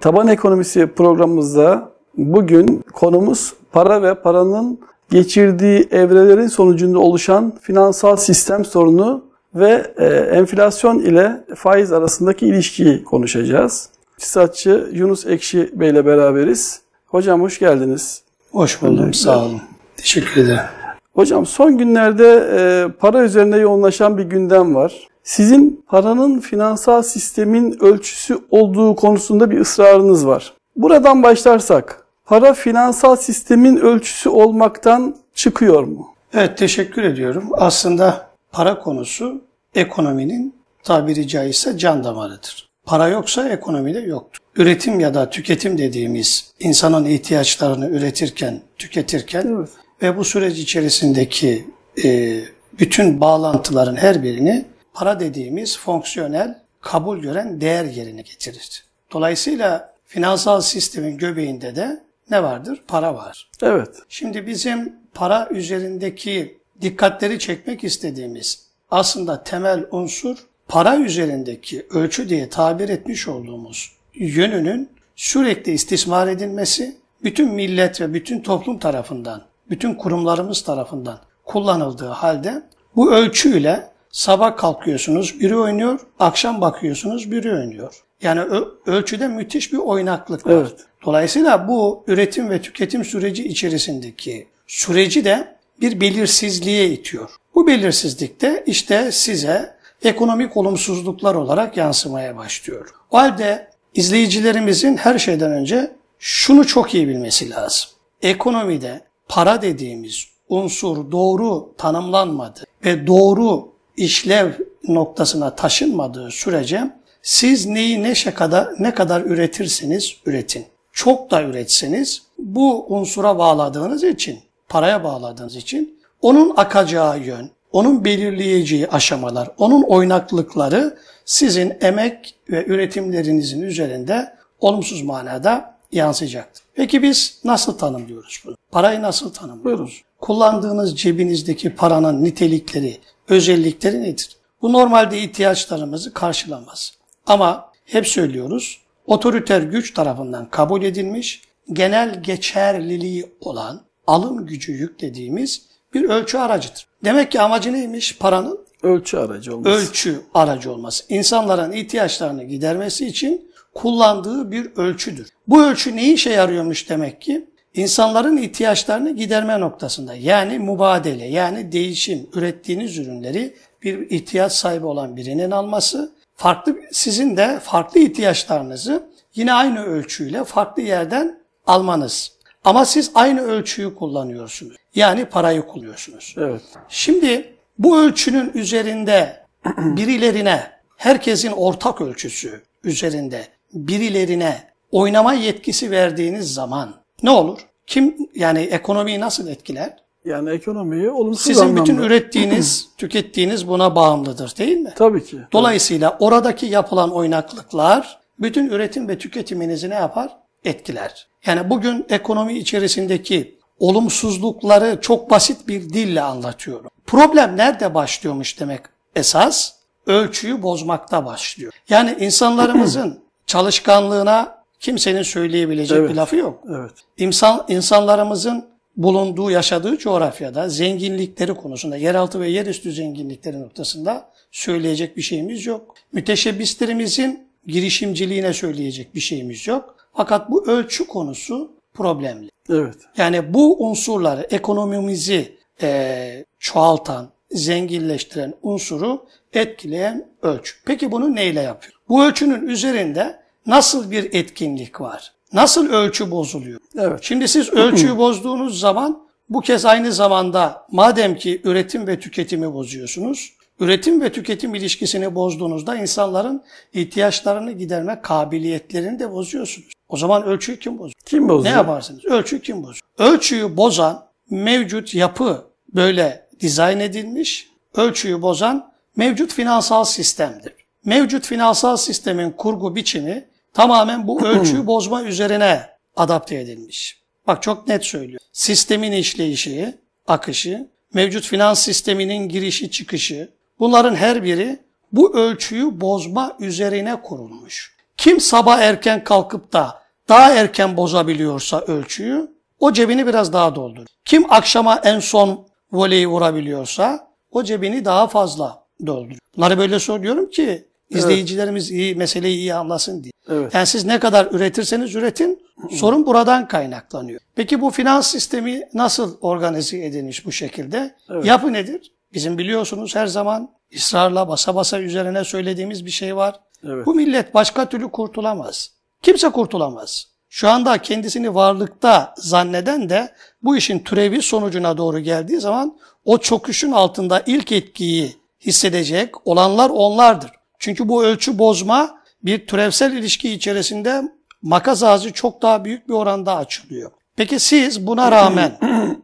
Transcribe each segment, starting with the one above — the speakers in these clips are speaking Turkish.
Taban Ekonomisi programımızda bugün konumuz para ve paranın geçirdiği evrelerin sonucunda oluşan finansal sistem sorunu ve e, enflasyon ile faiz arasındaki ilişkiyi konuşacağız. İktisatçı Yunus Ekşi Bey ile beraberiz. Hocam hoş geldiniz. Hoş buldum, sağ olun. Teşekkür ederim. Hocam son günlerde e, para üzerine yoğunlaşan bir gündem var. Sizin paranın finansal sistemin ölçüsü olduğu konusunda bir ısrarınız var. Buradan başlarsak, para finansal sistemin ölçüsü olmaktan çıkıyor mu? Evet, teşekkür ediyorum. Aslında para konusu ekonominin tabiri caizse can damarıdır. Para yoksa ekonomi de yoktur. Üretim ya da tüketim dediğimiz insanın ihtiyaçlarını üretirken, tüketirken Evet. Ve bu süreç içerisindeki e, bütün bağlantıların her birini para dediğimiz fonksiyonel, kabul gören değer yerine getirir. Dolayısıyla finansal sistemin göbeğinde de ne vardır? Para var. Evet. Şimdi bizim para üzerindeki dikkatleri çekmek istediğimiz aslında temel unsur para üzerindeki ölçü diye tabir etmiş olduğumuz yönünün sürekli istismar edilmesi, bütün millet ve bütün toplum tarafından, bütün kurumlarımız tarafından kullanıldığı halde bu ölçüyle sabah kalkıyorsunuz biri oynuyor, akşam bakıyorsunuz biri oynuyor. Yani ölçüde müthiş bir oynaklık var. Evet. Dolayısıyla bu üretim ve tüketim süreci içerisindeki süreci de bir belirsizliğe itiyor. Bu belirsizlik de işte size ekonomik olumsuzluklar olarak yansımaya başlıyor. O halde izleyicilerimizin her şeyden önce şunu çok iyi bilmesi lazım. Ekonomide para dediğimiz unsur doğru tanımlanmadı ve doğru işlev noktasına taşınmadığı sürece siz neyi ne şey kadar ne kadar üretirseniz üretin. Çok da üretseniz bu unsura bağladığınız için, paraya bağladığınız için onun akacağı yön, onun belirleyeceği aşamalar, onun oynaklıkları sizin emek ve üretimlerinizin üzerinde olumsuz manada yansıyacaktır. Peki biz nasıl tanımlıyoruz bunu? Parayı nasıl tanımlıyoruz? Buyurun. Kullandığınız cebinizdeki paranın nitelikleri, özellikleri nedir? Bu normalde ihtiyaçlarımızı karşılamaz. Ama hep söylüyoruz, otoriter güç tarafından kabul edilmiş, genel geçerliliği olan alım gücü yüklediğimiz bir ölçü aracıdır. Demek ki amacı neymiş paranın? Ölçü aracı olması. Ölçü aracı olması. İnsanların ihtiyaçlarını gidermesi için kullandığı bir ölçüdür. Bu ölçü ne işe yarıyormuş demek ki? İnsanların ihtiyaçlarını giderme noktasında yani mübadele yani değişim ürettiğiniz ürünleri bir ihtiyaç sahibi olan birinin alması, farklı sizin de farklı ihtiyaçlarınızı yine aynı ölçüyle farklı yerden almanız. Ama siz aynı ölçüyü kullanıyorsunuz. Yani parayı kullanıyorsunuz. Evet. Şimdi bu ölçünün üzerinde birilerine, herkesin ortak ölçüsü üzerinde birilerine oynama yetkisi verdiğiniz zaman ne olur? Kim yani ekonomiyi nasıl etkiler? Yani ekonomiyi olumsuz Sizin anlamda. bütün ürettiğiniz, tükettiğiniz buna bağımlıdır değil mi? Tabii ki. Dolayısıyla oradaki yapılan oynaklıklar bütün üretim ve tüketiminizi ne yapar? Etkiler. Yani bugün ekonomi içerisindeki olumsuzlukları çok basit bir dille anlatıyorum. Problem nerede başlıyormuş demek esas? Ölçüyü bozmakta başlıyor. Yani insanlarımızın çalışkanlığına kimsenin söyleyebileceği Evet. bir lafı yok. Evet. İnsan, insanlarımızın bulunduğu, yaşadığı coğrafyada zenginlikleri konusunda, yeraltı ve yerüstü zenginlikleri noktasında söyleyecek bir şeyimiz yok. Müteşebbislerimizin girişimciliğine söyleyecek bir şeyimiz yok. Fakat bu ölçü konusu problemli. Evet. Yani bu unsurları, ekonomimizi eee, çoğaltan, zenginleştiren unsuru etkileyen ölçü. Peki bunu neyle yapıyor? Bu ölçünün üzerinde nasıl bir etkinlik var? Nasıl ölçü bozuluyor? Evet. Şimdi siz ölçüyü bozduğunuz zaman bu kez aynı zamanda madem ki üretim ve tüketimi bozuyorsunuz, üretim ve tüketim ilişkisini bozduğunuzda insanların ihtiyaçlarını giderme kabiliyetlerini de bozuyorsunuz. O zaman ölçüyü kim bozuyor? Kim bozuyor? Ne yaparsınız? Ölçüyü kim bozuyor? Ölçüyü bozan mevcut yapı böyle dizayn edilmiş, ölçüyü bozan mevcut finansal sistemdir. Mevcut finansal sistemin kurgu biçimi tamamen bu ölçüyü bozma üzerine adapte edilmiş. Bak çok net söylüyor. Sistemin işleyişi, akışı, mevcut finans sisteminin girişi çıkışı bunların her biri bu ölçüyü bozma üzerine kurulmuş. Kim sabah erken kalkıp da daha erken bozabiliyorsa ölçüyü o cebini biraz daha doldur. Kim akşama en son voleyi vurabiliyorsa o cebini daha fazla dolduruyor. Bunları böyle söylüyorum ki izleyicilerimiz iyi meseleyi iyi anlasın diye. Evet. Yani siz ne kadar üretirseniz üretin sorun buradan kaynaklanıyor. Peki bu finans sistemi nasıl organize edilmiş bu şekilde? Evet. Yapı nedir? Bizim biliyorsunuz her zaman ısrarla basa basa üzerine söylediğimiz bir şey var. Evet. Bu millet başka türlü kurtulamaz. Kimse kurtulamaz. Şu anda kendisini varlıkta zanneden de bu işin türevi sonucuna doğru geldiği zaman o çöküşün altında ilk etkiyi hissedecek olanlar onlardır. Çünkü bu ölçü bozma bir türevsel ilişki içerisinde makas ağzı çok daha büyük bir oranda açılıyor. Peki siz buna rağmen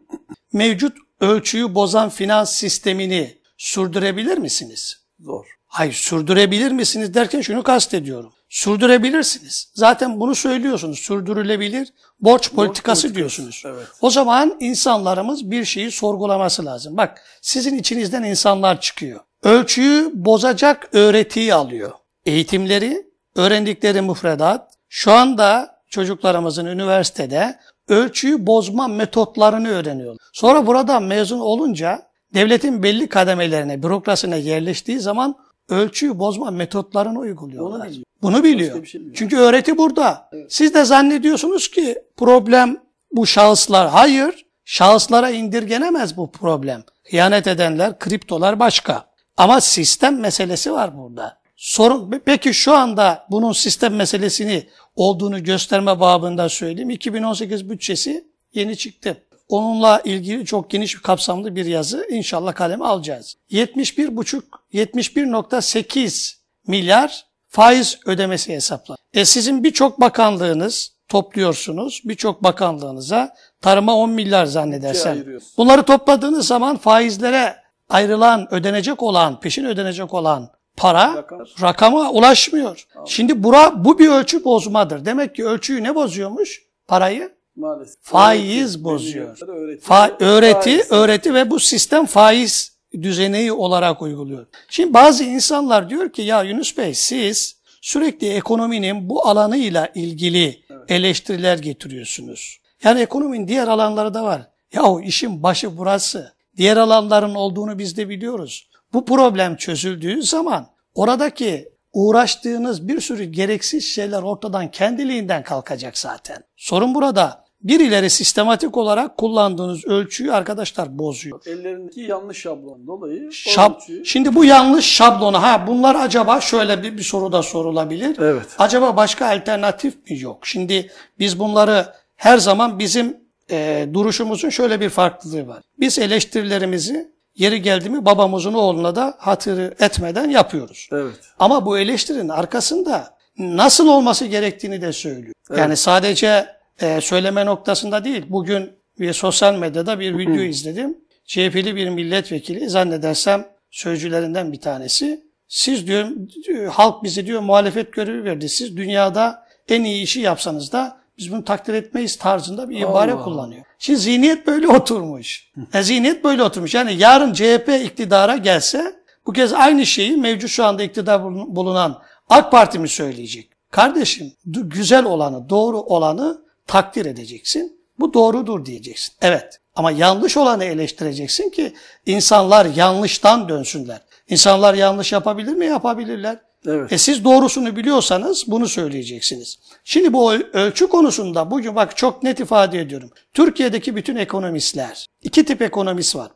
mevcut ölçüyü bozan finans sistemini sürdürebilir misiniz? Zor. Hayır sürdürebilir misiniz derken şunu kastediyorum. Sürdürebilirsiniz. Zaten bunu söylüyorsunuz. Sürdürülebilir borç politikası politikası, diyorsunuz. evet. O zaman insanlarımız bir şeyi sorgulaması lazım. Bak sizin içinizden insanlar çıkıyor. Ölçüyü bozacak öğretiyi alıyor. Eğitimleri, öğrendikleri müfredat, şu anda çocuklarımızın üniversitede ölçüyü bozma metotlarını öğreniyorlar. Sonra buradan mezun olunca devletin belli kademelerine, bürokrasine yerleştiği zaman ölçüyü bozma metotlarını uyguluyorlar. Onu biliyor. Bunu biliyor. şey bilmiyor. Çünkü öğreti burada. Siz de zannediyorsunuz ki problem bu şahıslar. Hayır, şahıslara indirgenemez bu problem. Hıyanet edenler, kriptolar başka. Ama sistem meselesi var burada. Sorun, peki şu anda bunun sistem meselesini olduğunu gösterme babında söyleyeyim. 2018 bütçesi yeni çıktı. Onunla ilgili çok geniş bir kapsamlı bir yazı inşallah kaleme alacağız. 71,5 71.8 milyar faiz ödemesi hesaplar. E sizin birçok bakanlığınız topluyorsunuz. Birçok bakanlığınıza tarıma 10 milyar zannedersem. Bunları topladığınız zaman faizlere ayrılan, ödenecek olan, peşin ödenecek olan para Rakam. rakama ulaşmıyor. Şimdi bura bu bir ölçü bozmadır. Demek ki ölçüyü ne bozuyormuş? Parayı Maalesef. faiz Öğreti, bozuyor. öğreti. Fa- öğreti, Faiz. öğreti ve bu sistem faiz düzeneği olarak uyguluyor. Şimdi bazı insanlar diyor ki ya Yunus Bey siz sürekli ekonominin bu alanıyla ilgili eleştiriler getiriyorsunuz. Yani ekonominin diğer alanları da var. Yahu işin başı burası. Diğer alanların olduğunu biz de biliyoruz. Bu problem çözüldüğü zaman oradaki uğraştığınız bir sürü gereksiz şeyler ortadan kendiliğinden kalkacak zaten. Sorun burada. Birileri sistematik olarak kullandığınız ölçüyü arkadaşlar bozuyor. Ellerindeki yanlış şablon dolayı Şab ölçüyü- Şimdi bu yanlış şablonu ha bunlar acaba şöyle bir, bir soru da sorulabilir. Evet. Acaba başka alternatif mi yok? Şimdi biz bunları her zaman bizim e, duruşumuzun şöyle bir farklılığı var. Biz eleştirilerimizi yeri geldi mi babamızın oğluna da hatırı etmeden yapıyoruz. Evet. Ama bu eleştirinin arkasında nasıl olması gerektiğini de söylüyor. Yani sadece e, söyleme noktasında değil. Bugün bir sosyal medyada bir video izledim. CHP'li bir milletvekili zannedersem sözcülerinden bir tanesi. Siz diyor, diyor, halk bize diyor muhalefet görevi verdi. Siz dünyada en iyi işi yapsanız da biz bunu takdir etmeyiz tarzında bir ibare Allah. kullanıyor. Şimdi zihniyet böyle oturmuş. E, zihniyet böyle oturmuş. Yani yarın CHP iktidara gelse bu kez aynı şeyi mevcut şu anda iktidar bulun- bulunan AK Parti mi söyleyecek? Kardeşim güzel olanı, doğru olanı takdir edeceksin. Bu doğrudur diyeceksin. Evet ama yanlış olanı eleştireceksin ki insanlar yanlıştan dönsünler. İnsanlar yanlış yapabilir mi? Yapabilirler. Evet. E siz doğrusunu biliyorsanız bunu söyleyeceksiniz. Şimdi bu öl- ölçü konusunda bugün bak çok net ifade ediyorum. Türkiye'deki bütün ekonomistler, iki tip ekonomist var.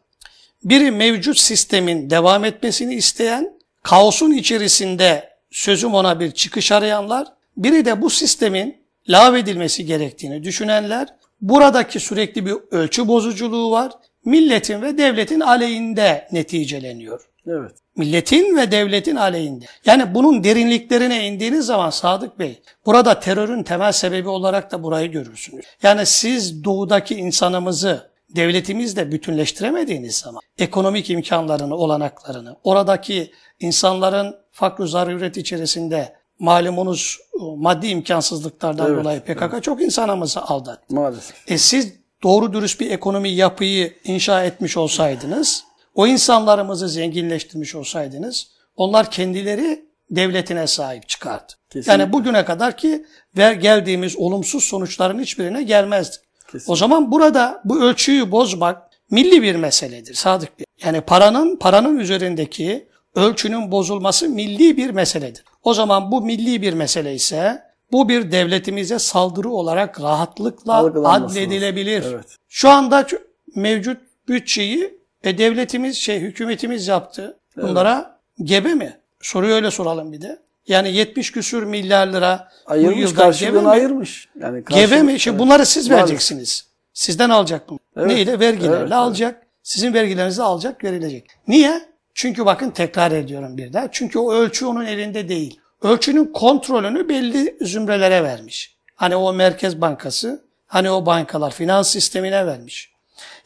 Biri mevcut sistemin devam etmesini isteyen, kaosun içerisinde sözüm ona bir çıkış arayanlar. Biri de bu sistemin lağvedilmesi gerektiğini düşünenler. Buradaki sürekli bir ölçü bozuculuğu var. Milletin ve devletin aleyhinde neticeleniyor Evet. Milletin ve devletin aleyhinde. Yani bunun derinliklerine indiğiniz zaman Sadık Bey, burada terörün temel sebebi olarak da burayı görürsünüz. Yani siz doğudaki insanımızı devletimizle bütünleştiremediğiniz zaman ekonomik imkanlarını, olanaklarını, oradaki insanların farklı zaruret içerisinde malumunuz maddi imkansızlıklardan Evet, dolayı PKK çok insanımızı aldattı. Maalesef. E siz doğru dürüst bir ekonomi yapıyı inşa etmiş olsaydınız, o insanlarımızı zenginleştirmiş olsaydınız, onlar kendileri devletine sahip çıkardı. Kesinlikle. Yani bugüne kadar ki ver geldiğimiz olumsuz sonuçların hiçbirine gelmezdik. Kesinlikle. O zaman burada bu ölçüyü bozmak milli bir meseledir Sadık Bey. Yani paranın paranın üzerindeki ölçünün bozulması milli bir meseledir. O zaman bu milli bir mesele ise bu bir devletimize saldırı olarak rahatlıkla adledilebilir. Evet. Şu anda mevcut bütçeyi e, devletimiz şey hükümetimiz yaptı. Bunlara gebe mi? Soruyu öyle soralım bir de. Yani 70 küsür milyar lira bu Ayırmış, yılda gebe karşılığını mi? ayırmış. Yani Gebe mi? Şimdi Evet. bunları siz vereceksiniz. Sizden alacak bunu. Evet, Neyle? Vergilerle evet, evet. alacak. Sizin vergilerinizi alacak, verilecek. Niye? Çünkü bakın tekrar ediyorum bir daha. Çünkü o ölçü onun elinde değil. Ölçünün kontrolünü belli zümrelere vermiş. Hani o Merkez Bankası, hani o bankalar finans sistemine vermiş.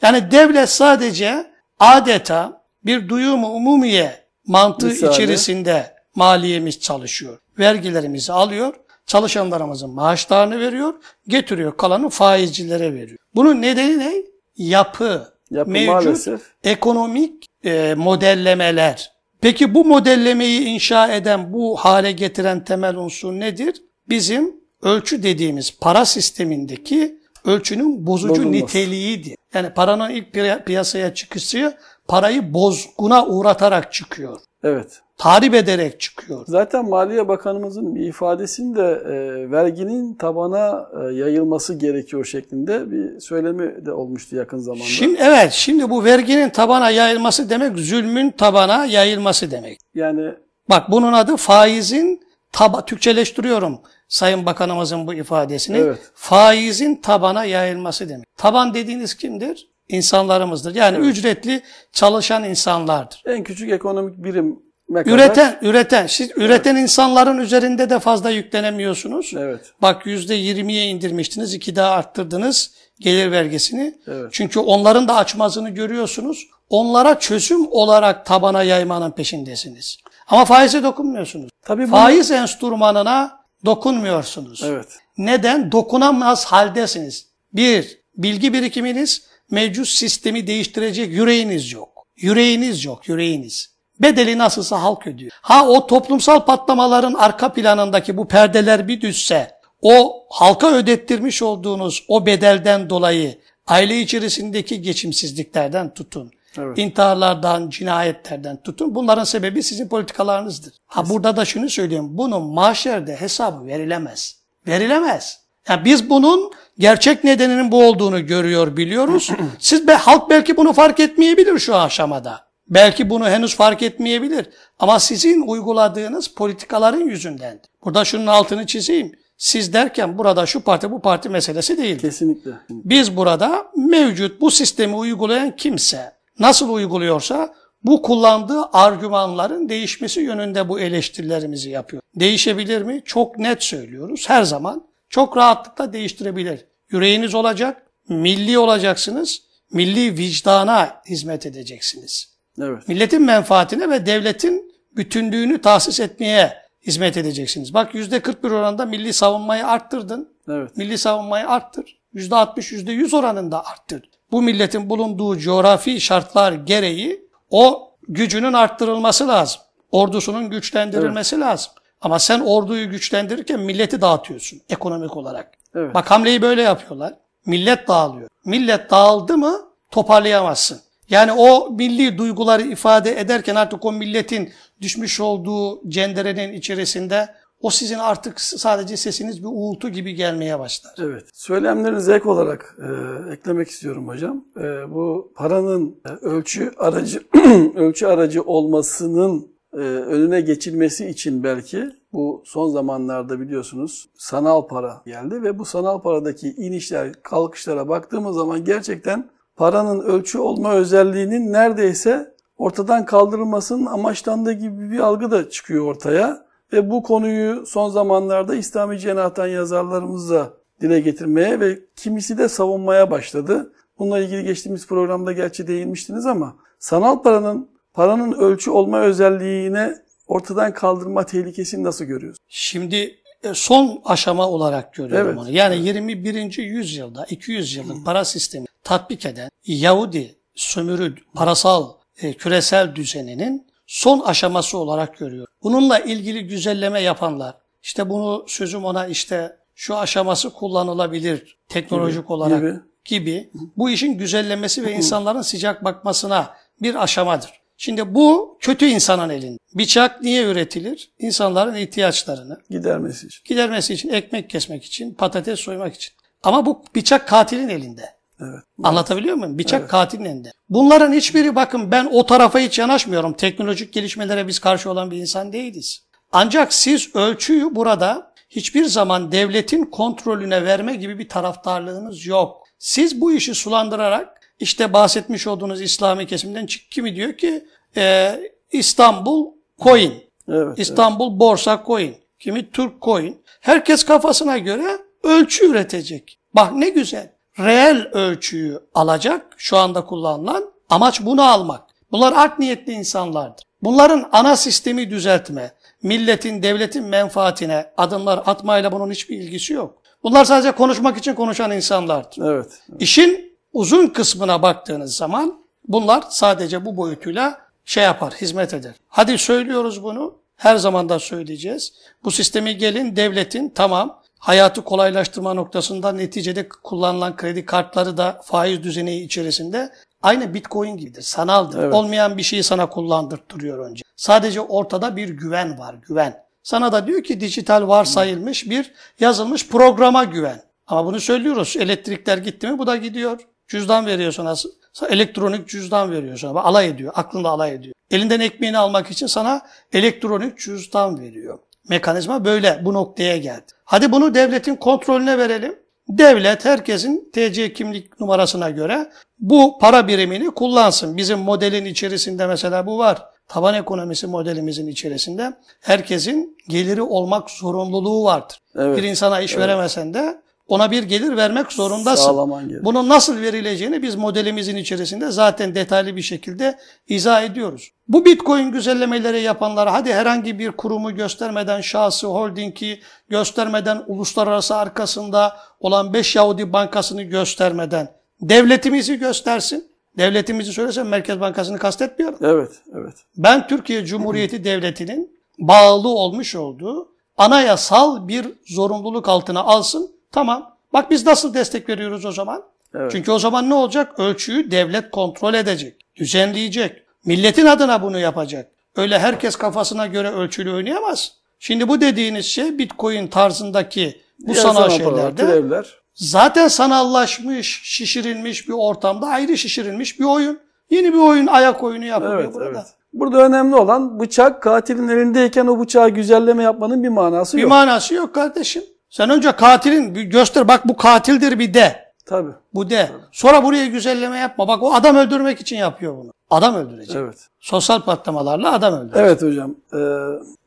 Yani devlet sadece adeta bir duyumu umumiye mantığı Misali. içerisinde maliyemiz çalışıyor. Vergilerimizi alıyor, çalışanlarımızın maaşlarını veriyor, getiriyor kalanı faizcilere veriyor. Bunun nedeni ne? Yapı, Yapı mevcut maalesef. ekonomik e, modellemeler. Peki bu modellemeyi inşa eden, bu hale getiren temel unsur nedir? Bizim ölçü dediğimiz para sistemindeki ölçünün bozucu Bozulması. niteliğidir. Yani paranın ilk piya- piyasaya çıkışı parayı bozguna uğratarak çıkıyor. Evet. Tahrip ederek çıkıyor. Zaten Maliye Bakanımızın bir ifadesinde e, verginin tabana e, yayılması gerekiyor şeklinde bir söylemi de olmuştu yakın zamanda. Şimdi evet, şimdi bu verginin tabana yayılması demek zulmün tabana yayılması demek. yani Bak bunun adı faizin taba Türkçeleştiriyorum Sayın Bakanımızın bu ifadesini. Evet. Faizin tabana yayılması demek. Taban dediğiniz kimdir? İnsanlarımızdır. Yani ücretli çalışan insanlardır. en küçük ekonomik birim kadar. Üreten, üreten. Siz üreten insanların üzerinde de fazla yüklenemiyorsunuz. Evet. Bak yüzde yirmiye indirmiştiniz, iki daha arttırdınız gelir vergisini. Evet. Çünkü onların da açmazını görüyorsunuz. Onlara çözüm olarak tabana yaymanın peşindesiniz. Ama faize dokunmuyorsunuz. Tabii bu- Faiz enstrümanına dokunmuyorsunuz. Evet. Neden? Dokunamaz haldesiniz. Bir, bilgi birikiminiz, mevcut sistemi değiştirecek yüreğiniz yok. Yüreğiniz yok, yüreğiniz. Bedeli nasılsa halk ödüyor. Ha o toplumsal patlamaların arka planındaki bu perdeler bir düşse, o halka ödettirmiş olduğunuz o bedelden dolayı aile içerisindeki geçimsizliklerden tutun. Evet. İntiharlardan, cinayetlerden tutun. Bunların sebebi sizin politikalarınızdır. Ha burada da şunu söyleyeyim. Bunun mahşerde hesabı verilemez. Verilemez. Yani biz bunun gerçek nedeninin bu olduğunu görüyor, biliyoruz. Siz be, halk belki bunu fark etmeyebilir şu aşamada. Belki bunu henüz fark etmeyebilir. Ama sizin uyguladığınız politikaların yüzünden. Burada şunun altını çizeyim. Siz derken burada şu parti bu parti meselesi değil. Kesinlikle. Biz burada mevcut bu sistemi uygulayan kimse nasıl uyguluyorsa bu kullandığı argümanların değişmesi yönünde bu eleştirilerimizi yapıyor. Değişebilir mi? Çok net söylüyoruz. Her zaman çok rahatlıkla değiştirebilir. Yüreğiniz olacak, milli olacaksınız, milli vicdana hizmet edeceksiniz. Evet. Milletin menfaatine ve devletin bütünlüğünü tahsis etmeye hizmet edeceksiniz. Bak %41 oranında milli savunmayı arttırdın. Evet. Milli savunmayı arttır. %60, %100 oranında arttır. Bu milletin bulunduğu coğrafi şartlar gereği o gücünün arttırılması lazım. Ordusunun güçlendirilmesi lazım. Ama sen orduyu güçlendirirken milleti dağıtıyorsun ekonomik olarak. Evet. Bak hamleyi böyle yapıyorlar. Millet dağılıyor. Millet dağıldı mı toparlayamazsın. Yani o milli duyguları ifade ederken artık o milletin düşmüş olduğu cenderenin içerisinde o sizin artık sadece sesiniz bir uğultu gibi gelmeye başlar. Evet. Söylemlerinize ek olarak e, eklemek istiyorum hocam. E, bu paranın e, ölçü aracı ölçü aracı olmasının e, önüne geçilmesi için belki bu son zamanlarda biliyorsunuz sanal para geldi ve bu sanal paradaki inişler, kalkışlara baktığımız zaman gerçekten paranın ölçü olma özelliğinin neredeyse ortadan kaldırılmasının amaçlandığı gibi bir algı da çıkıyor ortaya. Ve bu konuyu son zamanlarda İslami cenahtan yazarlarımız da dile getirmeye ve kimisi de savunmaya başladı. Bununla ilgili geçtiğimiz programda gerçi değinmiştiniz ama sanal paranın paranın ölçü olma özelliğine ortadan kaldırma tehlikesini nasıl görüyorsunuz? Şimdi e, son aşama olarak görüyorum Evet. onu. Yani 21. yüzyılda 200 yıllık para sistemi tatbik eden Yahudi sömürü parasal e, küresel düzeninin son aşaması olarak görüyor. Bununla ilgili güzelleme yapanlar, işte bunu sözüm ona işte şu aşaması kullanılabilir teknolojik Gibi, olarak gibi. gibi. Bu işin güzellemesi ve insanların sıcak bakmasına bir aşamadır. Şimdi bu kötü insanın elinde. Bıçak niye üretilir? İnsanların ihtiyaçlarını Gidermesi için. gidermesi için, ekmek kesmek için, patates soymak için. Ama bu bıçak katilin elinde. Evet. Anlatabiliyor muyum? Bıçak katilin elinde. Bunların hiçbiri bakın ben o tarafa hiç yanaşmıyorum. Teknolojik gelişmelere biz karşı olan bir insan değiliz. Ancak siz ölçüyü burada hiçbir zaman devletin kontrolüne verme gibi bir taraftarlığınız yok. Siz bu işi sulandırarak işte bahsetmiş olduğunuz İslami kesimden çık kimi diyor ki e, İstanbul coin, Evet. İstanbul borsa coin, kimi Türk coin. Herkes kafasına göre ölçü üretecek. Bak ne güzel. Reel ölçüyü alacak şu anda kullanılan. Amaç bunu almak. Bunlar art niyetli insanlardır. Bunların ana sistemi düzeltme, milletin, devletin menfaatine adımlar atmayla bunun hiçbir ilgisi yok. Bunlar sadece konuşmak için konuşan insanlardır. Evet. İşin uzun kısmına baktığınız zaman bunlar sadece bu boyutuyla şey yapar, hizmet eder. Hadi söylüyoruz bunu, her zaman da söyleyeceğiz. Bu sistemi gelin devletin tamam hayatı kolaylaştırma noktasında neticede kullanılan kredi kartları da faiz düzeneği içerisinde aynı bitcoin gibidir, sanaldır. Evet. Olmayan bir şeyi sana kullandırtırıyor önce. Sadece ortada bir güven var, güven. Sana da diyor ki dijital varsayılmış bir yazılmış programa güven. Ama bunu söylüyoruz. Elektrikler gitti mi bu da gidiyor. Cüzdan veriyor sana. Sana Elektronik cüzdan veriyor sana. Alay ediyor. Aklında alay ediyor. Elinden ekmeğini almak için sana elektronik cüzdan veriyor. Mekanizma böyle bu noktaya geldi. Hadi bunu devletin kontrolüne verelim. Devlet herkesin TC kimlik numarasına göre bu para birimini kullansın. Bizim modelin içerisinde mesela bu var. Taban ekonomisi modelimizin içerisinde herkesin geliri olmak zorunluluğu vardır. Evet. Bir insana iş veremesen de ona bir gelir vermek zorundasın. Sağlaman gerekiyor. Bunun nasıl verileceğini biz modelimizin içerisinde zaten detaylı bir şekilde izah ediyoruz. Bu Bitcoin güzellemeleri yapanlara hadi herhangi bir kurumu göstermeden, şahsı, holdingi göstermeden, uluslararası arkasında olan 5 Yahudi bankasını göstermeden devletimizi göstersin. Devletimizi söylesem Merkez Bankası'nı kastetmiyorum. Evet. Evet. Ben Türkiye Cumhuriyeti Devleti'nin bağlı olmuş olduğu anayasal bir zorunluluk altına alsın. Tamam. Bak biz nasıl destek veriyoruz o zaman? Evet. Çünkü o zaman ne olacak? Ölçüyü devlet kontrol edecek, düzenleyecek. Milletin adına bunu yapacak. Öyle herkes kafasına göre ölçülü oynayamaz. Şimdi bu dediğiniz şey Bitcoin tarzındaki bu Diğer sanal şeylerde Türevler. zaten sanallaşmış, şişirilmiş bir ortamda ayrı şişirilmiş bir oyun. Yeni bir oyun, ayak oyunu yapılıyor Evet, burada. evet. Burada önemli olan bıçak katilin elindeyken o bıçağı güzelleme yapmanın bir manası Bir yok. manası yok kardeşim. Sen önce katilin bir göster bak bu katildir bir de. Tabii. Bu de. Sonra buraya güzelleme yapma. Bak o adam öldürmek için yapıyor bunu. Adam öldürecek. Evet. Sosyal patlamalarla adam öldürecek. Evet hocam. Ee,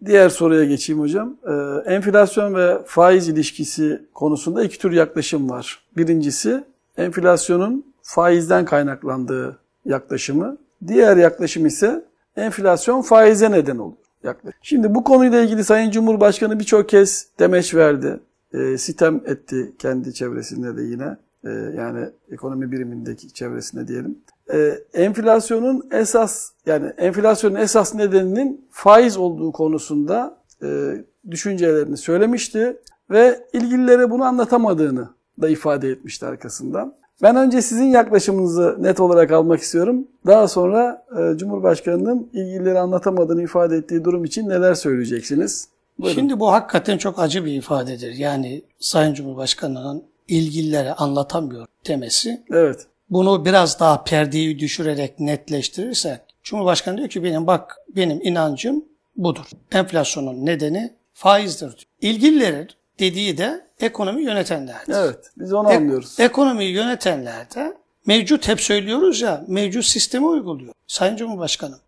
diğer soruya geçeyim hocam. Ee, enflasyon ve faiz ilişkisi konusunda iki tür yaklaşım var. Birincisi enflasyonun faizden kaynaklandığı yaklaşımı. Diğer yaklaşım ise enflasyon faize neden oluyor. Yaklaşım. Şimdi bu konuyla ilgili Sayın Cumhurbaşkanı birçok kez demeç verdi. Ee, sitem etti kendi çevresinde de yine. Ee, yani ekonomi birimindeki çevresinde diyelim. Ee, enflasyonun esas yani enflasyonun esas nedeninin faiz olduğu konusunda e, düşüncelerini söylemişti ve ilgililere bunu anlatamadığını da ifade etmişti arkasından. Ben önce sizin yaklaşımınızı net olarak almak istiyorum. Daha sonra e, Cumhurbaşkanı'nın ilgilileri anlatamadığını ifade ettiği durum için neler söyleyeceksiniz? Buyurun. Şimdi bu hakikaten çok acı bir ifadedir. Yani Sayın Cumhurbaşkanı'nın ilgililere anlatamıyor demesi. Evet. Bunu biraz daha perdeyi düşürerek netleştirirsek Cumhurbaşkanı diyor ki benim bak benim inancım budur. Enflasyonun nedeni faizdir diyor. İlgililerin dediği de ekonomi yönetenlerdir. Evet. Biz onu Ek- anlıyoruz. Ekonomiyi yönetenler de mevcut hep söylüyoruz ya mevcut sistemi uyguluyor. Sayın Cumhurbaşkanım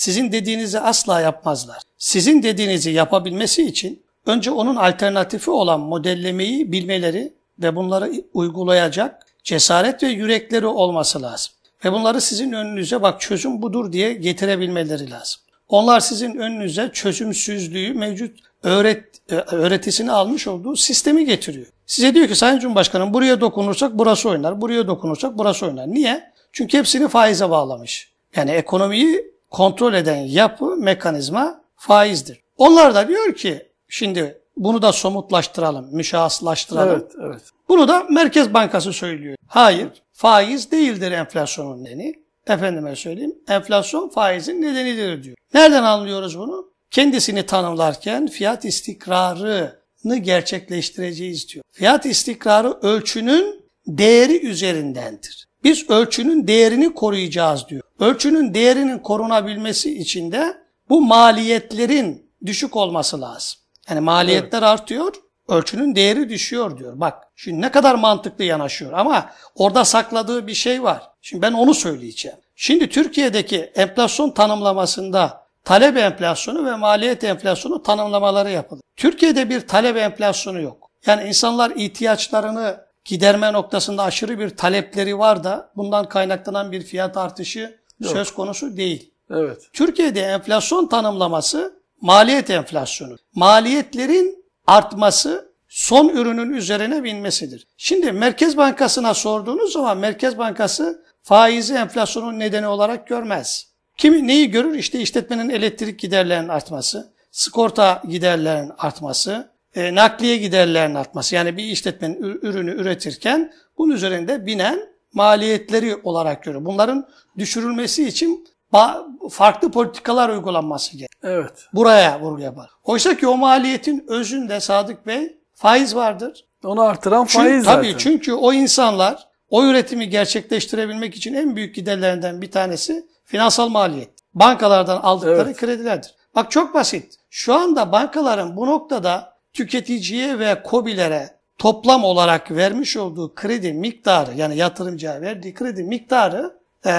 sizin dediğinizi asla yapmazlar. Sizin dediğinizi yapabilmesi için önce onun alternatifi olan modellemeyi bilmeleri ve bunları uygulayacak cesaret ve yürekleri olması lazım. Ve bunları sizin önünüze bak çözüm budur diye getirebilmeleri lazım. Onlar sizin önünüze çözümsüzlüğü mevcut öğret, e, öğretisini almış olduğu sistemi getiriyor. Size diyor ki Sayın Cumhurbaşkanım buraya dokunursak burası oynar, buraya dokunursak burası oynar. Niye? Çünkü hepsini faize bağlamış. Yani ekonomiyi kontrol eden yapı, mekanizma faizdir. Onlar da diyor ki şimdi bunu da somutlaştıralım, müşahhaslaştıralım. Evet, evet. Bunu da Merkez Bankası söylüyor. Hayır, faiz değildir enflasyonun nedeni. Efendime söyleyeyim, enflasyon faizin nedenidir diyor. Nereden anlıyoruz bunu? Kendisini tanımlarken fiyat istikrarını gerçekleştireceğiz diyor. Fiyat istikrarı ölçünün değeri üzerindendir. Biz ölçünün değerini koruyacağız diyor. Ölçünün değerinin korunabilmesi için de bu maliyetlerin düşük olması lazım. Yani maliyetler artıyor, ölçünün değeri düşüyor diyor. Bak şimdi ne kadar mantıklı yanaşıyor ama orada sakladığı bir şey var. Şimdi ben onu söyleyeceğim. Şimdi Türkiye'deki enflasyon tanımlamasında talep enflasyonu ve maliyet enflasyonu tanımlamaları yapılır. Türkiye'de bir talep enflasyonu yok. Yani insanlar ihtiyaçlarını giderme noktasında aşırı bir talepleri var da bundan kaynaklanan bir fiyat artışı Yok. söz konusu değil. Evet. Türkiye'de enflasyon tanımlaması maliyet enflasyonu. Maliyetlerin artması son ürünün üzerine binmesidir. Şimdi Merkez Bankası'na sorduğunuz zaman Merkez Bankası faizi enflasyonun nedeni olarak görmez. Kimi neyi görür? İşte işletmenin elektrik giderlerinin artması, sigorta giderlerinin artması, e, nakliye giderlerinin artması. Yani bir işletmenin ür- ürünü üretirken bunun üzerinde binen maliyetleri olarak görür. Bunların düşürülmesi için ba- farklı politikalar uygulanması gerekir. Evet. Buraya vurgu yapar. Oysa ki o maliyetin özünde Sadık Bey faiz vardır. Onu artıran Çünkü, faiz tabii zaten. çünkü o insanlar o üretimi gerçekleştirebilmek için en büyük giderlerinden bir tanesi finansal maliyet. Bankalardan aldıkları Evet. kredilerdir. Bak çok basit. Şu anda bankaların bu noktada tüketiciye ve kobilere toplam olarak vermiş olduğu kredi miktarı yani yatırımcıya verdiği kredi miktarı e,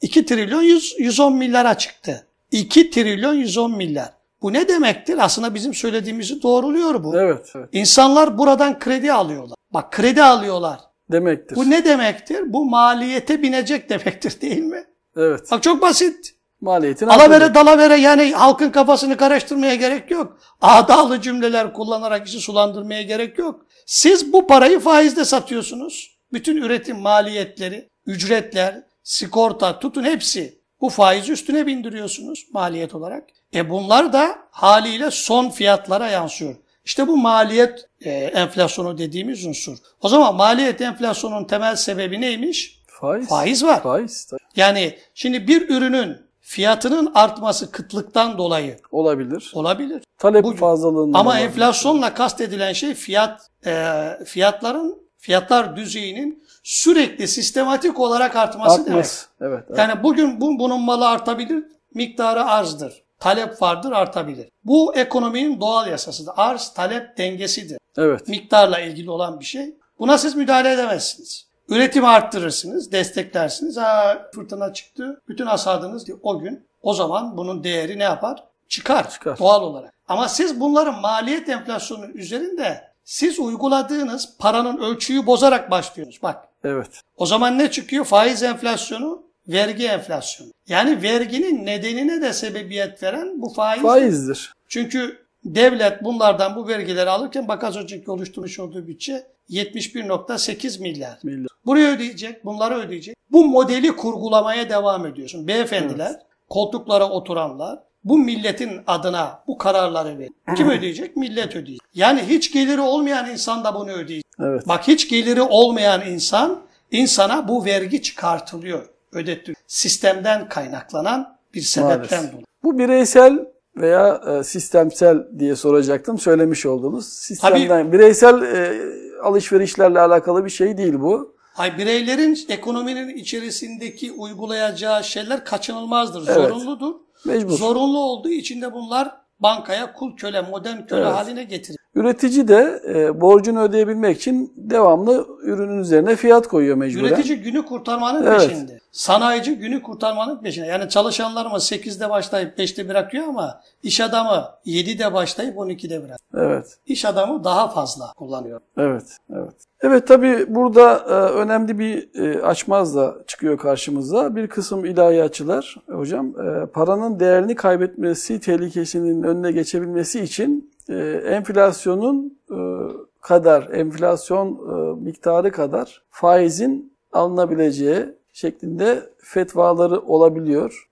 2 trilyon 100, 110 milyara çıktı. 2 trilyon 110 milyar. Bu ne demektir? Aslında bizim söylediğimizi doğruluyor bu. Evet, evet. İnsanlar buradan kredi alıyorlar. Bak kredi alıyorlar. Demektir. Bu ne demektir? Bu maliyete binecek demektir değil mi? Evet. Bak çok basit. Maliyetin Alavere dalavere yani halkın kafasını karıştırmaya gerek yok. Adalı cümleler kullanarak işi sulandırmaya gerek yok. Siz bu parayı faizde satıyorsunuz. Bütün üretim maliyetleri, ücretler, sigorta tutun hepsi. Bu faizi üstüne bindiriyorsunuz maliyet olarak. E bunlar da haliyle son fiyatlara yansıyor. İşte bu maliyet e, enflasyonu dediğimiz unsur. O zaman maliyet enflasyonunun temel sebebi neymiş? Faiz. Faiz var. Faiz tabii. Yani şimdi bir ürünün fiyatının artması kıtlıktan dolayı olabilir. olabilir. Talep Bu- fazlalığından Ama olabilir. enflasyonla kastedilen şey fiyat e, fiyatların fiyatlar düzeyinin sürekli sistematik olarak artması demek. artması. Evet. evet. Yani bugün bu, bunun malı artabilir, miktarı arzdır. Talep vardır, artabilir. Bu ekonominin doğal yasasıdır. Arz talep dengesidir. evet. Miktarla ilgili olan bir şey. Buna siz müdahale edemezsiniz. Üretimi arttırırsınız, desteklersiniz. Ha, fırtına çıktı, bütün hasadınız o gün. O zaman bunun değeri ne yapar? Çıkar, Çıkar. doğal olarak. Ama siz bunların maliyet enflasyonu üzerinde siz uyguladığınız paranın ölçüyü bozarak başlıyorsunuz. Bak Evet. o zaman ne çıkıyor? Faiz enflasyonu, vergi enflasyonu. Yani verginin nedenine de sebebiyet veren bu faiz. Faizdir. Çünkü devlet bunlardan bu vergileri alırken bak az önceki oluşturmuş olduğu bütçe 71.8 milyar. Milyar. Buraya ödeyecek, bunları ödeyecek. Bu modeli kurgulamaya devam ediyorsun. Beyefendiler, koltuklara oturanlar bu milletin adına bu kararları verir. Kim ödeyecek? Millet ödeyecek. Yani hiç geliri olmayan insan da bunu ödeyecek. Evet. Bak hiç geliri olmayan insan, insana bu vergi çıkartılıyor. Ödetiliyor. Sistemden kaynaklanan bir sebepten Maalesef. dolayı. Bu bireysel veya e, sistemsel diye soracaktım. Söylemiş olduğunuz sistemden. Bireysel e, alışverişlerle alakalı bir şey değil bu. Hay bireylerin ekonominin içerisindeki uygulayacağı şeyler kaçınılmazdır, Evet. zorunludur. Mecbur. Zorunlu olduğu için de bunlar bankaya kul köle, modern köle Evet. haline getirir. Üretici de e, borcunu ödeyebilmek için devamlı ürünün üzerine fiyat koyuyor mecburen. Üretici günü kurtarmanın Evet. peşinde. Sanayici günü kurtarmanın peşinde. Yani çalışanlarımız 8'de başlayıp 5'te bırakıyor ama iş adamı 7'de başlayıp 12'de bırakıyor. Evet. İş adamı daha fazla kullanıyor. Evet, evet. Evet tabii burada e, önemli bir e, açmaz da çıkıyor karşımıza. Bir kısım ilahiyatçılar hocam e, paranın değerini kaybetmesi tehlikesinin önüne geçebilmesi için enflasyonun kadar, enflasyon miktarı kadar faizin alınabileceği şeklinde fetvaları olabiliyor.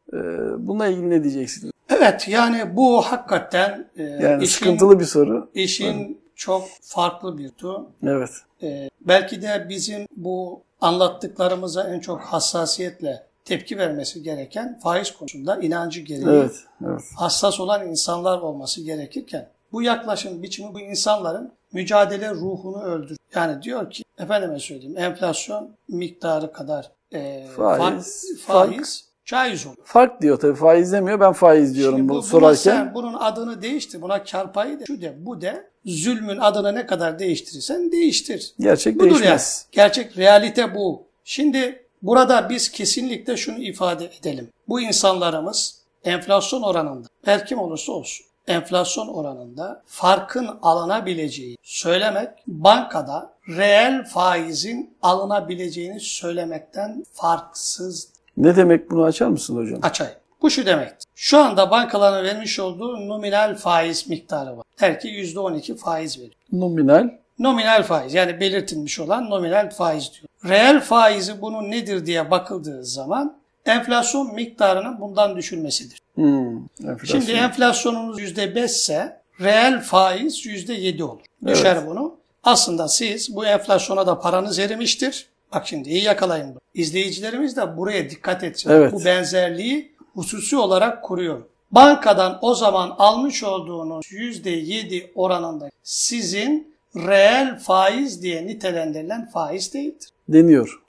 Bununla ilgili ne diyeceksiniz? Evet yani bu hakikaten Yani işin, sıkıntılı bir soru. işin çok farklı bir tu. Evet. E, belki de bizim bu anlattıklarımıza en çok hassasiyetle tepki vermesi gereken faiz konusunda inancı gereği Evet. Evet. hassas olan insanlar olması gerekirken bu yaklaşım biçimi bu insanların mücadele ruhunu öldürüyor. Yani diyor ki efendime söyleyeyim enflasyon miktarı kadar e, Faiz, fa- faiz caiz olur. Fark diyor tabii. Faiz demiyor. Ben faiz diyorum Şimdi bu, bu, buna sorarken. sen bunun adını değiştir. Buna kar payı de şu de bu de zulmün adını ne kadar değiştirirsen değiştir. Gerçek Budur değişmez. yani. Gerçek realite bu. Şimdi burada biz kesinlikle şunu ifade edelim. Bu insanlarımız enflasyon oranında her kim olursa olsun enflasyon oranında farkın alınabileceği söylemek bankada reel faizin alınabileceğini söylemekten farksız Ne demek bunu açar mısın hocam? açayım. Bu şu demektir. Şu anda bankaların vermiş olduğu nominal faiz miktarı var. Der ki %12 faiz veriyor. Nominal. Nominal faiz yani belirtilmiş olan nominal faiz diyor. Reel faizi bunun nedir diye bakıldığı zaman enflasyon miktarının bundan düşülmesidir. Hmm, enflasyon. Şimdi enflasyonunuz %5 ise reel faiz %7 olur. Düşer bunu. Aslında siz bu enflasyona da paranız erimiştir. Bak şimdi iyi yakalayın. İzleyicilerimiz de buraya dikkat etsin. Evet. Bu benzerliği hususi olarak kuruyor. Bankadan o zaman almış olduğunuz %7 oranında sizin reel faiz diye nitelendirilen faiz değildir. deniyor.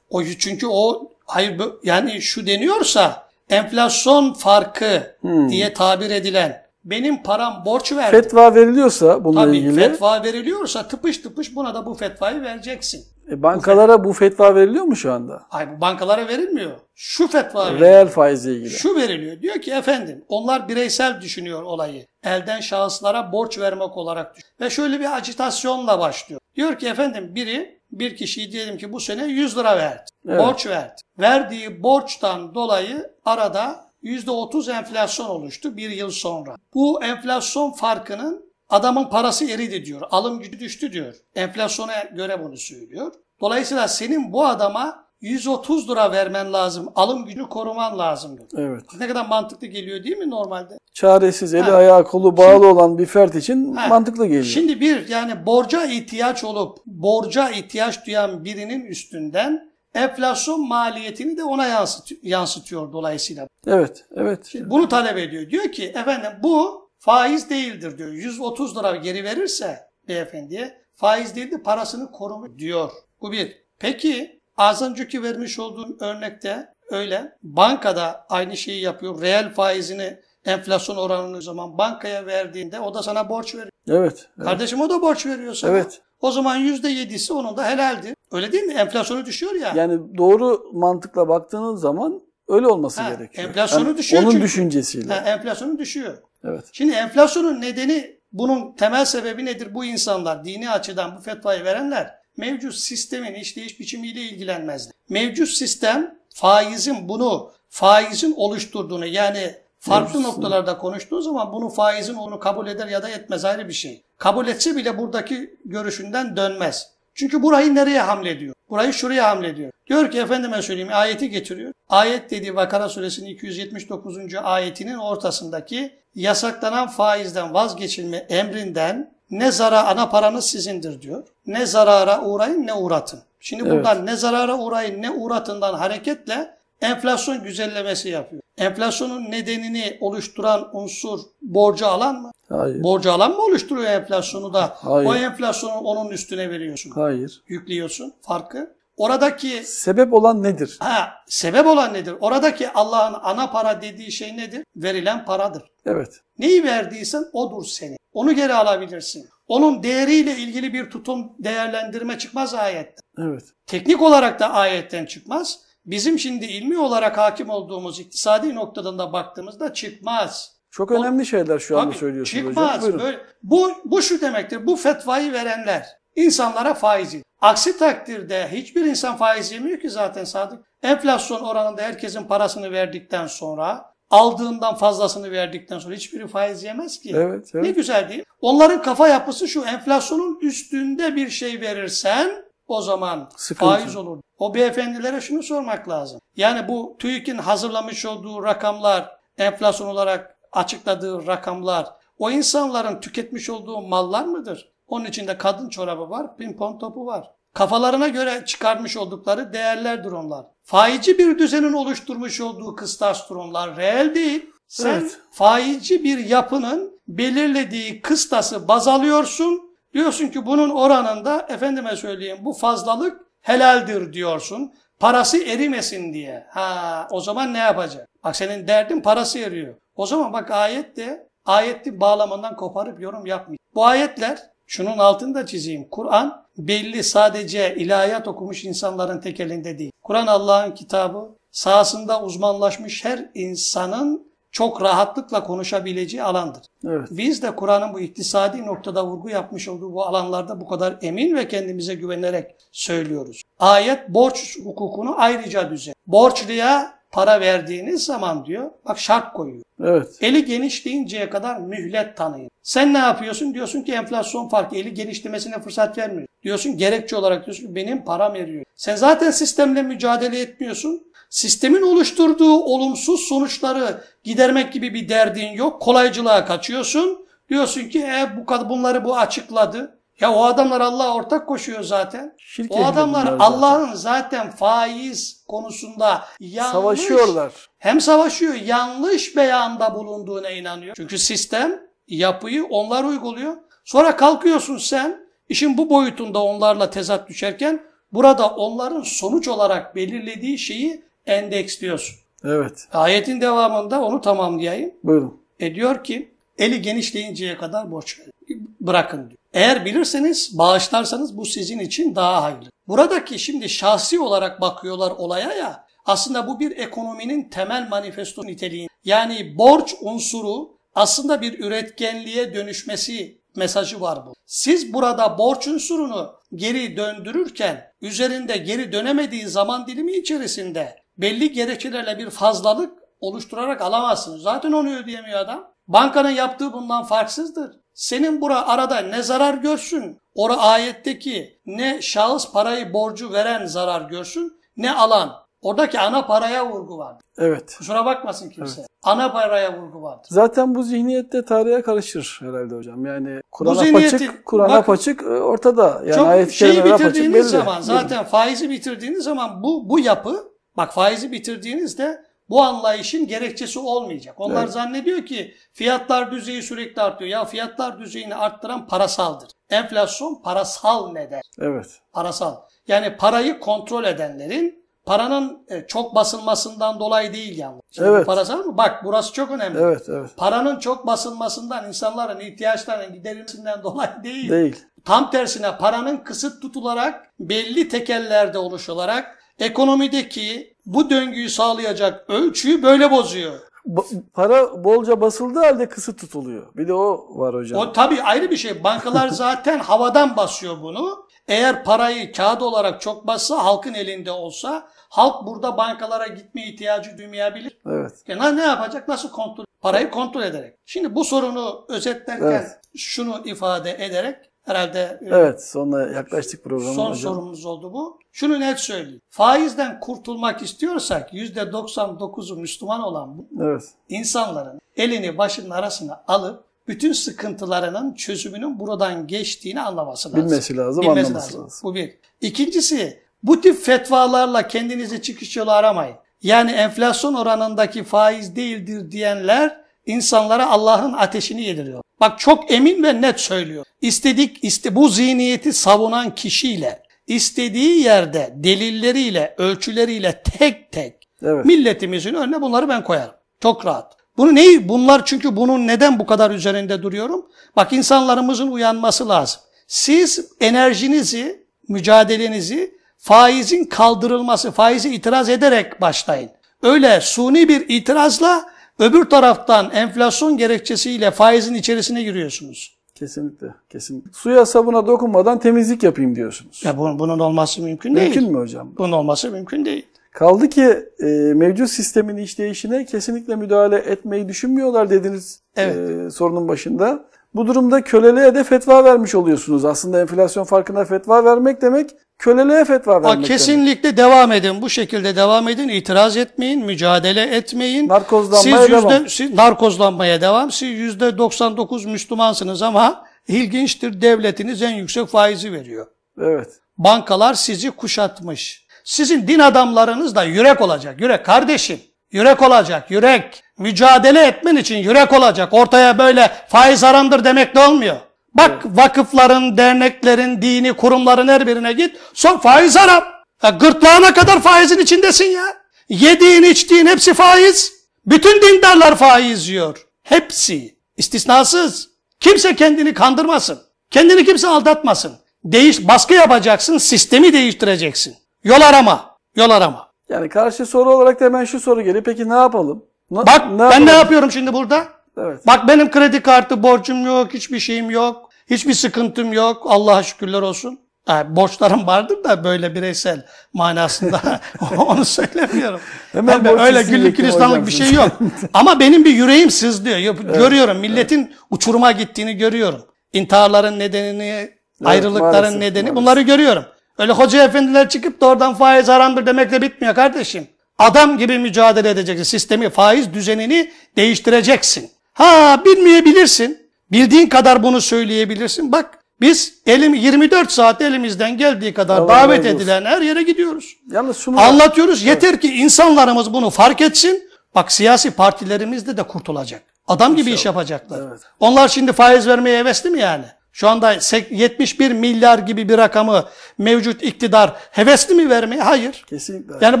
O çünkü o hayır yani şu deniyorsa enflasyon farkı diye tabir edilen benim param borç verdi. Fetva veriliyorsa bununla Tabii ilgili fetva veriliyorsa tıpış tıpış buna da bu fetvayı vereceksin. E, bankalara bu fetva veriliyor mu şu anda? Ay bu bankalara verilmiyor. Şu fetva veriliyor. Reel faizle ilgili. Şu veriliyor. Diyor ki efendim onlar bireysel düşünüyor olayı. Elden şahıslara borç vermek olarak düşün. Ve şöyle bir acitasyonla başlıyor. Diyor ki efendim biri bir kişiyi diyelim ki bu sene 100 lira verdi. Evet. Borç verdi. Verdiği borçtan dolayı arada %30 enflasyon oluştu bir yıl sonra. Bu enflasyon farkının adamın parası eridi diyor. Alım gücü düştü diyor. Enflasyona göre bunu söylüyor. Dolayısıyla senin bu adama 130 lira vermen lazım. Alım gücünü koruman lazım diyor. Evet. Ne kadar mantıklı geliyor değil mi normalde? Çaresiz, eli Ha. ayağı kolu bağlı olan bir fert için Ha. mantıklı geliyor. Şimdi bir yani borca ihtiyaç olup borca ihtiyaç duyan birinin üstünden enflasyon maliyetini de ona yansıtıyor, yansıtıyor dolayısıyla. Evet, evet. Bunu talep ediyor. Diyor ki efendim bu faiz değildir diyor. 130 lira geri verirse beyefendiye faiz değil de parasını korumuş diyor. Bu bir. Peki az önceki vermiş olduğum örnekte öyle. Bankada aynı şeyi yapıyor. Reel faizini enflasyon oranını zaman bankaya verdiğinde o da sana borç veriyor. Evet. Evet. Kardeşim o da borç veriyor sana. Evet. O zaman %7'si onun da helaldir. Öyle değil mi? Enflasyonu düşüyor ya. Yani doğru mantıkla baktığınız zaman öyle olması Ha, gerekiyor. enflasyonu Yani düşüyor Onun çünkü. düşüncesiyle. Ha, enflasyonu düşüyor. Evet. Şimdi enflasyonun nedeni bunun temel sebebi nedir? Bu insanlar dini açıdan bu fetvayı verenler mevcut sistemin işleyiş biçimiyle ilgilenmezler. Mevcut sistem faizin bunu faizin oluşturduğunu yani farklı Mevcut noktalarda konuştuğu zaman bunu faizin onu kabul eder ya da etmez ayrı bir şey. Kabul etse bile buradaki görüşünden dönmez. Çünkü burayı nereye hamlediyor? Burayı şuraya hamlediyor. Diyor ki efendime söyleyeyim ayeti getiriyor. Ayet dediği Bakara suresinin 279. ayetinin ortasındaki yasaklanan faizden vazgeçilme emrinden ne zara ana paranız sizindir diyor. Ne zarara uğrayın ne uğratın. Şimdi Evet. buradan ne zarara uğrayın ne uğratından hareketle enflasyon güzellemesi yapıyor. Enflasyonun nedenini oluşturan unsur borcu alan mı? Hayır. Borcu alan mı oluşturuyor enflasyonu da? Hayır. O enflasyonu onun üstüne veriyorsun. Hayır. Yüklüyorsun farkı. Oradaki Sebep olan nedir? ha, sebep olan nedir? Oradaki Allah'ın ana para dediği şey nedir? Verilen paradır. Evet. Neyi verdiysen odur senin. Onu geri alabilirsin. Onun değeriyle ilgili bir tutum değerlendirme çıkmaz ayette. Evet. Teknik olarak da ayetten çıkmaz. Bizim şimdi ilmi olarak hakim olduğumuz iktisadi noktadan da baktığımızda çıkmaz. Çok önemli şeyler şu anda söylüyorsunuz çıkmaz. hocam. Böyle, bu, bu şu demektir. Bu fetvayı verenler insanlara faiz yiyor. Aksi takdirde hiçbir insan faiz yemiyor ki zaten Sadık. Enflasyon oranında herkesin parasını verdikten sonra aldığından fazlasını verdikten sonra hiçbiri faiz yemez ki. Evet, evet. Ne güzel değil. Onların kafa yapısı şu enflasyonun üstünde bir şey verirsen o zaman Sıkıntı. faiz olur. O beyefendilere şunu sormak lazım. Yani bu TÜİK'in hazırlamış olduğu rakamlar, enflasyon olarak açıkladığı rakamlar, o insanların tüketmiş olduğu mallar mıdır? Onun içinde kadın çorabı var, pimpon topu var. Kafalarına göre çıkarmış oldukları değerlerdir onlar. Faici bir düzenin oluşturmuş olduğu kıstastır onlar. Reel değil. Sen Evet. faici bir yapının belirlediği kıstası baz alıyorsun. Diyorsun ki bunun oranında efendime söyleyeyim bu fazlalık helaldir diyorsun. Parası erimesin diye. Ha o zaman ne yapacak? Bak senin derdin parası eriyor. O zaman bak ayet de ayeti bağlamından koparıp yorum yapmıyor. Bu ayetler şunun altını da çizeyim. Kur'an belli sadece ilahiyat okumuş insanların tek elinde değil. Kur'an Allah'ın kitabı sahasında uzmanlaşmış her insanın çok rahatlıkla konuşabileceği alandır. Evet. Biz de Kur'an'ın bu iktisadi noktada vurgu yapmış olduğu bu alanlarda bu kadar emin ve kendimize güvenerek söylüyoruz. Ayet borç hukukunu ayrıca düzen. Borçluya para verdiğiniz zaman diyor, bak şart koyuyor. Evet. Eli genişleyinceye kadar mühlet tanıyın. Sen ne yapıyorsun? Diyorsun ki enflasyon farkı eli genişlemesine fırsat vermiyor. Diyorsun gerekçe olarak diyorsun benim param eriyor. Sen zaten sistemle mücadele etmiyorsun. Sistemin oluşturduğu olumsuz sonuçları gidermek gibi bir derdin yok. Kolaycılığa kaçıyorsun. Diyorsun ki e, bu kadar bunları bu açıkladı. Ya o adamlar Allah'a ortak koşuyor zaten. Şirk O adamlar. Allah'ın zaten faiz konusunda yanlış Savaşıyorlar. hem savaşıyor, yanlış beyanda bulunduğuna inanıyor. Çünkü sistem, yapıyı onlar uyguluyor. Sonra kalkıyorsun sen, işin bu boyutunda onlarla tezat düşerken, burada onların sonuç olarak belirlediği şeyi endeksliyorsun. Evet. Ayetin devamında onu tamamlayayım. Buyurun. E diyor ki, eli genişleyinceye kadar borç verin. bırakın diyor. Eğer bilirseniz, bağışlarsanız bu sizin için daha hayırlı. Buradaki şimdi şahsi olarak bakıyorlar olaya ya, aslında bu bir ekonominin temel manifesto niteliği. Yani borç unsuru aslında bir üretkenliğe dönüşmesi mesajı var bu. Siz burada borç unsurunu geri döndürürken üzerinde geri dönemediği zaman dilimi içerisinde belli gerekçelerle bir fazlalık oluşturarak alamazsınız. Zaten onu ödeyemiyor adam. Bankanın yaptığı bundan farksızdır. Senin bura arada ne zarar görsün, ora ayetteki ne şahıs parayı borcu veren zarar görsün, ne alan. Oradaki ana paraya vurgu var. Evet. Kusura bakmasın kimse. Ana paraya vurgu vardır. Zaten bu zihniyette tarihe karışır herhalde hocam. Yani Kur'an'a zihniyeti- paçık, Kur'an'a bak- paçık e, ortada. Yani Çok şeyi kerimeler apaçık bitirdiğiniz belli. zaman zaten faizi bitirdiğiniz zaman bu bu yapı bak faizi bitirdiğinizde bu anlayışın gerekçesi olmayacak. Onlar Evet. zannediyor ki fiyatlar düzeyi sürekli artıyor. Ya fiyatlar düzeyini arttıran parasaldır. Enflasyon parasal neden? Evet. Parasal. Yani parayı kontrol edenlerin paranın e, çok basılmasından dolayı değil yalnız. Şimdi Evet. parasal mı? Bak burası çok önemli. Evet, evet. Paranın çok basılmasından, insanların ihtiyaçlarının giderilmesinden dolayı değil. Değil. Tam tersine paranın kısıt tutularak belli tekellerde oluşularak ekonomideki bu döngüyü sağlayacak ölçüyü böyle bozuyor. Ba- para bolca basıldığı halde kısıt tutuluyor. Bir de o var hocam. O tabii ayrı bir şey. Bankalar zaten havadan basıyor bunu. Eğer parayı kağıt olarak çok bassa halkın elinde olsa halk burada bankalara gitme ihtiyacı duymayabilir. Evet. Yani ne yapacak? Nasıl kontrol? Parayı kontrol ederek. Şimdi bu sorunu özetlerken Evet. şunu ifade ederek herhalde e, Evet. Sonuna yaklaştık programın Son hocam. sorumuz oldu bu. Şunu net söyleyeyim. Faizden kurtulmak istiyorsak %99'u Müslüman olan bu Evet. insanların elini başının arasına alıp bütün sıkıntılarının çözümünün buradan geçtiğini anlaması lazım. Bilmesi lazım, Bilmesi anlaması lazım. Bu bir. İkincisi bu tip fetvalarla kendinize çıkış yolu aramayın. Yani enflasyon oranındaki faiz değildir diyenler insanlara Allah'ın ateşini yediriyor. Bak çok emin ve net söylüyor. İstedik iste bu zihniyeti savunan kişiyle istediği yerde delilleriyle, ölçüleriyle tek tek Evet. milletimizin önüne bunları ben koyarım. Çok rahat. Bunu neyi? Bunlar çünkü bunun neden bu kadar üzerinde duruyorum? Bak insanlarımızın uyanması lazım. Siz enerjinizi, mücadelenizi faizin kaldırılması, faize itiraz ederek başlayın. Öyle suni bir itirazla öbür taraftan enflasyon gerekçesiyle faizin içerisine giriyorsunuz. Kesinlikle. Kesinlikle. Suya sabuna dokunmadan temizlik yapayım diyorsunuz. Ya bunun, bunun olması mümkün değil. Mümkün mü hocam? Bunun olması mümkün değil. Kaldı ki e, mevcut sistemin işleyişine kesinlikle müdahale etmeyi düşünmüyorlar dediniz Evet. e, sorunun başında. Bu durumda köleliğe de fetva vermiş oluyorsunuz. Aslında enflasyon farkına fetva vermek demek köleliğe fetva vermek. kesinlikle devam edin. Bu şekilde devam edin. İtiraz etmeyin, mücadele etmeyin. Narkozlanmaya siz devam. siz, narkozlanmaya devam. Siz yüzde 99 Müslümansınız ama ilginçtir devletiniz en yüksek faizi veriyor. Evet. Bankalar sizi kuşatmış. Sizin din adamlarınız da yürek olacak. Yürek kardeşim. Yürek olacak. Yürek. Mücadele etmen için yürek olacak. Ortaya böyle faiz haramdır demek de olmuyor. Bak vakıfların, derneklerin, dini kurumların her birine git. Son faiz haram. Ya gırtlağına kadar faizin içindesin ya. Yediğin, içtiğin hepsi faiz. Bütün dindarlar faiz yiyor. Hepsi. İstisnasız. Kimse kendini kandırmasın. Kendini kimse aldatmasın. Değiş, baskı yapacaksın, sistemi değiştireceksin. Yol arama. Yol arama. Yani karşı soru olarak da hemen şu soru geliyor. Peki ne yapalım? Na- Bak ben ne yapalım? yapıyorum şimdi burada? Evet. Bak benim kredi kartı borcum yok, hiçbir şeyim yok. Hiçbir sıkıntım yok. Allah'a şükürler olsun. Ha, borçlarım vardır da böyle bireysel manasında onu söylemiyorum. Hemen borç öyle güllük gülistanlık bir şey yok. Ama benim bir yüreğim sızlıyor. Yap- Görüyorum milletin uçuruma gittiğini görüyorum. İntiharların nedenini, ayrılıkların maalesef, nedeni maalesef. bunları görüyorum. Öyle hoca efendiler çıkıp da oradan faiz haramdır demekle bitmiyor kardeşim. Adam gibi mücadele edeceksin. Sistemi, faiz düzenini değiştireceksin. Ha bilmeyebilirsin. Bildiğin kadar bunu söyleyebilirsin. Bak biz elim 24 saat elimizden geldiği kadar Allah davet olsun. edilen her yere gidiyoruz. Yalnız şunu Anlatıyoruz. Yeter ki insanlarımız bunu fark etsin. Bak siyasi partilerimizde de kurtulacak. Adam gibi iş yapacaklar. Evet. Onlar şimdi faiz vermeye hevesli mi yani? Şu anda sek- 71 milyar gibi bir rakamı mevcut iktidar hevesli mi vermeye? Hayır. kesinlikle. Yani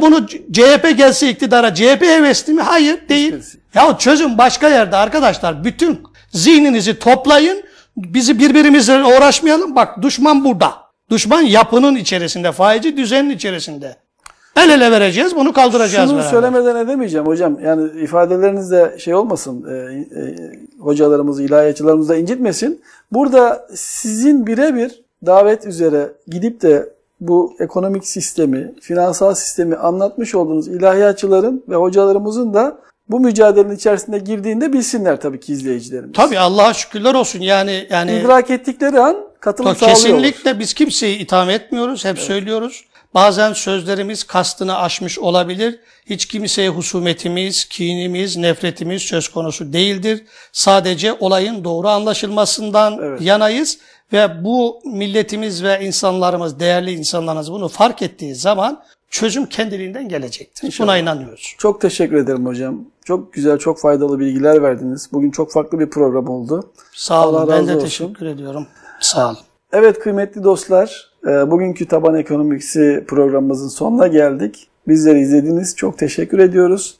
bunu CHP gelse iktidara CHP hevesli mi? Hayır değil. Hiçbirisi. Ya çözüm başka yerde arkadaşlar. Bütün zihninizi toplayın. Bizi birbirimizle uğraşmayalım. Bak düşman burada. Düşman yapının içerisinde, faizi düzenin içerisinde. El ele vereceğiz, bunu kaldıracağız Şunu beraber. söylemeden edemeyeceğim hocam. Yani ifadelerinizde şey olmasın, e, e, hocalarımızı, ilahiyatçılarımızı da incitmesin. Burada sizin birebir davet üzere gidip de bu ekonomik sistemi, finansal sistemi anlatmış olduğunuz ilahiyatçıların ve hocalarımızın da bu mücadelenin içerisinde girdiğinde bilsinler tabii ki izleyicilerimiz. Tabii Allah'a şükürler olsun. Yani yani İdrak ettikleri an katılım sağlıyorlar. Kesinlikle biz kimseyi itham etmiyoruz. Hep söylüyoruz. Bazen sözlerimiz kastını aşmış olabilir. Hiç kimseye husumetimiz, kinimiz, nefretimiz söz konusu değildir. Sadece olayın doğru anlaşılmasından Evet. yanayız ve bu milletimiz ve insanlarımız, değerli insanlarımız bunu fark ettiği zaman çözüm kendiliğinden gelecektir. Buna inanıyoruz. Çok teşekkür ederim hocam. Çok güzel, çok faydalı bilgiler verdiniz. Bugün çok farklı bir program oldu. Sağ olun. Allah Ben de olsun. teşekkür ediyorum. Sağ olun. Evet kıymetli dostlar, bugünkü Taban Ekonomiksi programımızın sonuna geldik. Bizleri izlediğiniz çok teşekkür ediyoruz.